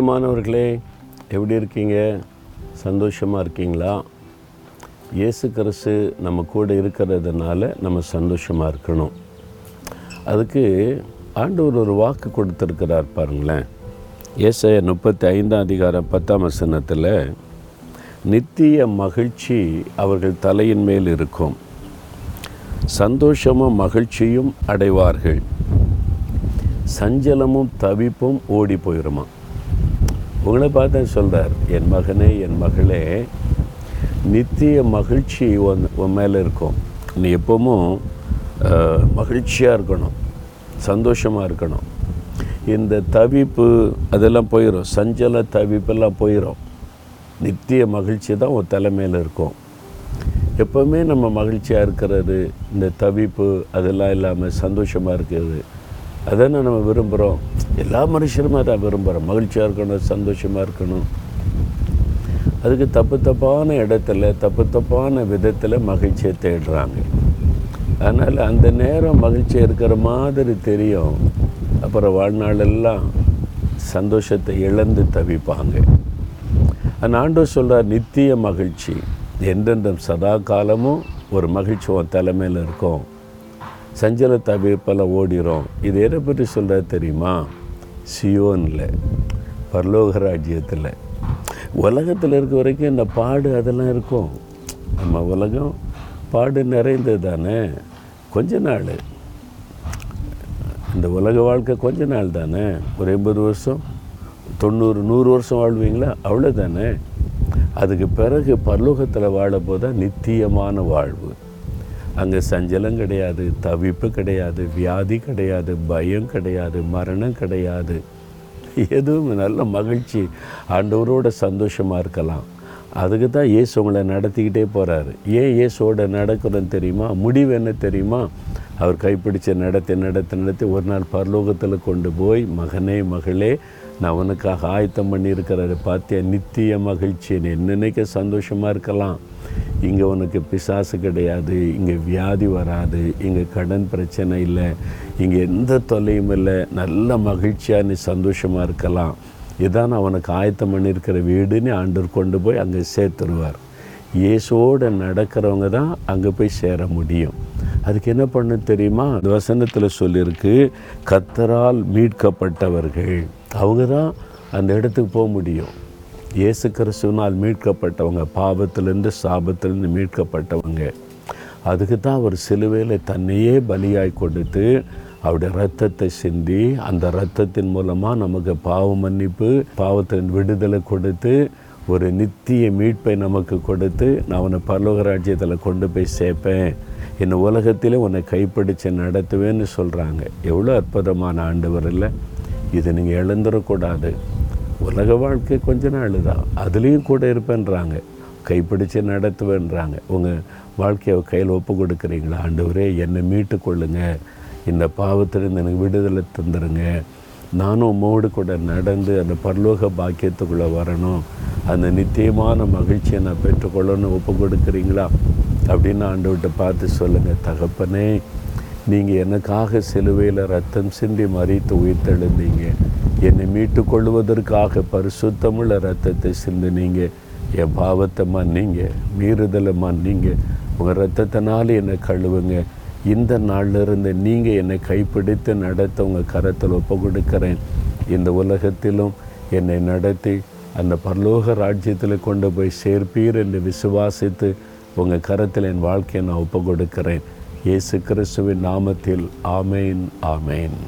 பிரியமானவர்களே எப்படி இருக்கீங்க? சந்தோஷமாக இருக்கீங்களா? இயேசு கிறிஸ்து நம்ம கூட இருக்கிறதுனால நம்ம சந்தோஷமாக இருக்கணும். அதுக்கு ஆண்டவர் ஒரு வாக்கு கொடுத்துருக்கிறார் பாருங்களேன். ஏசாய முப்பத்தி ஐந்தாம் அதிகாரம் பத்தாம் வசனத்தில் நித்திய மகிழ்ச்சி அவர்கள் தலையின் மேல் இருக்கும். சந்தோஷமும் மகிழ்ச்சியும் அடைவார்கள். சஞ்சலமும் தவிப்பும் ஓடி போயிடுமா உங்களை பார்த்து சொல்கிறார் என் மகனே என் மகளே நித்திய மகிழ்ச்சி உன் உன் மேலே இருக்கும். நீ எப்பவும் மகிழ்ச்சியாக இருக்கணும் சந்தோஷமாக இருக்கணும். இந்த தவிப்பு அதெல்லாம் போயிடும் சஞ்சல தவிப்பெல்லாம் போயிடும் நித்திய மகிழ்ச்சி தான் உன் தலைமையில் இருக்கும். எப்போவுமே நம்ம மகிழ்ச்சியாக இருக்கிறது இந்த தவிப்பு அதெல்லாம் இல்லாமல் சந்தோஷமாக இருக்கிறது. அதானே நம்ம விரும்புகிறோம் எல்லா மனுஷருமே தான் விரும்புகிறோம் மகிழ்ச்சியாக இருக்கணும் சந்தோஷமாக இருக்கணும். அதுக்கு தப்பு தப்பான இடத்துல தப்பு தப்பான விதத்தில் மகிழ்ச்சியை தேடுறாங்க. அதனால் அந்த நேரம் மகிழ்ச்சி இருக்கிற மாதிரி தெரியும். அப்புறம் வாழ்நாளெல்லாம் சந்தோஷத்தை இழந்து தவிப்பாங்க. அந்த ஆண்டோ சொல்கிறார் நித்திய மகிழ்ச்சி. எந்தெந்த சதா காலமும் ஒரு மகிழ்ச்சி உன் தலைமையில் இருக்கும். சஞ்சல தவிர்ப்பெல்லாம் ஓடிரும். இது எதை பற்றி சொல்கிற தெரியுமா? சியோனில் பரலோக ராஜ்யத்தில் உலகத்தில் இருக்க வரைக்கும் இந்த பாடு அதெல்லாம் இருக்கும். நம்ம உலகம் பாடு நிறைந்தது தானே கொஞ்ச நாள். இந்த உலக வாழ்க்கை கொஞ்ச நாள் தானே? ஒரு எண்பது வருஷம் தொண்ணூறு நூறு வருஷம் வாழ்வீங்களா? அவ்வளோ தானே அதுக்கு பிறகு பரலோகத்தில் வாழ போதான் நித்தியமான வாழ்வு. அங்கே சஞ்சலம் கிடையாது தவிப்பு கிடையாது வியாதி கிடையாது பயம் கிடையாது மரணம் கிடையாது. எதுவும் நல்ல மகிழ்ச்சி. ஆண்டவரோட சந்தோஷமாக இருக்கலாம். அதுக்கு தான் இயேசு உங்களை நடத்திக்கிட்டே போகிறாரு ஏன் இயேசுவோட நடக்கிறோன்னு தெரியுமா? முடிவு என்ன தெரியுமா? அவர் கைப்பிடிச்ச நடத்தி நடத்தி நடத்தி ஒரு நாள் பரலோகத்தில் கொண்டு போய் மகனே மகளே நான் உனக்காக ஆயத்தம் பண்ணியிருக்கிறாரு பார்த்தியா? நித்திய மகிழ்ச்சி. என்னென்னைக்கு சந்தோஷமாக இருக்கலாம். இங்கே உனக்கு பிசாசு கிடையாது இங்கே வியாதி வராது இங்கே கடன் பிரச்சனை இல்லை இங்கே எந்த தொல்லையும் இல்லை. நல்ல மகிழ்ச்சியாக நீ சந்தோஷமாக இருக்கலாம். இதான் அவனுக்கு ஆயத்தம் பண்ணியிருக்கிற வீடுன்னு ஆண்டர் கொண்டு போய் அங்கே சேர்த்துருவார். இயேசுவோடு நடக்கிறவங்க தான் அங்கே போய் சேர முடியும். அதுக்கு என்ன பண்ண தெரியுமா? அந்த வசனத்தில் சொல்லியிருக்கு கத்தரால் மீட்கப்பட்டவர்கள். அவங்க தான் அந்த இடத்துக்கு போக முடியும். இயேசு கிறிஸ்துவனால் மீட்கப்பட்டவங்க பாவத்திலேருந்து சாபத்திலிருந்து மீட்கப்பட்டவங்க. அதுக்கு தான் அவர் சிலுவையில் தன்னையே பலியாய் கொடுத்து அவருடைய ரத்தத்தை சிந்தி அந்த ரத்தத்தின் மூலமாக நமக்கு பாவ மன்னிப்பு பாவத்தின் விடுதலை கொடுத்து ஒரு நித்திய மீட்பை நமக்கு கொடுத்து நான் உன்னை பரலோக ராஜ்யத்தில் கொண்டு போய் சேர்ப்பேன். இந்த உலகத்திலே உன்னை கைப்பிடிச்சு நடத்துவேன்னு சொல்கிறாங்க எவ்வளோ அற்புதமான ஆண்டவர் இல்லை. இது நீங்கள் எழுந்துடக்கூடாது உலக வாழ்க்கை கொஞ்ச நாள் தான் அதுலேயும் கூட இருப்பேன்றாங்க. கைப்பிடிச்சு நடத்துவேன்றாங்க. உங்கள் வாழ்க்கையை கையில் ஒப்பு கொடுக்குறீங்களா? ஆண்டவரே என்னை மீட்டு கொள்ளுங்க. இந்த பாவத்திலிருந்து எனக்கு விடுதலை தந்துடுங்க நானும் உம்மோடு கூட நடந்து அந்த பரலோக பாக்கியத்துக்குள்ளே வரணும். அந்த நித்தியமான மகிழ்ச்சியை நான் பெற்றுக்கொள்ளணும் ஒப்பு கொடுக்குறீங்களா? அப்படின்னு ஆண்டவர்கிட்ட பார்த்து சொல்லுங்கள் தகப்பனே நீங்கள் எனக்காக சிலுவையில் ரத்தம் சிந்தி மறித்து உயிர்த்தெழுந்தீங்க. என்னை மீட்டு கொள்வதற்காக பரிசுத்தமுள்ள ரத்தத்தை சிந்தினீங்க என் பாவத்தை மன்னிங்க மீறுதலை மன்னிங்க. உங்கள் ரத்தத்தினால என்னை கழுவுங்க. இந்த நாளிலிருந்து நீங்கள் என்னை கைப்பிடித்து நடத்த உங்கள் கரத்தில் ஒப்பு கொடுக்குறேன் இந்த உலகத்திலும் என்னை நடத்தி அந்த பரலோக ராஜ்யத்தில் கொண்டு போய் சேர்ப்பீர் என்று விசுவாசித்து உங்கள் கரத்தில் என் வாழ்க்கையை நான் ஒப்பு கொடுக்கிறேன் இயேசு கிறிஸ்துவின் நாமத்தில் ஆமேன் ஆமேன்.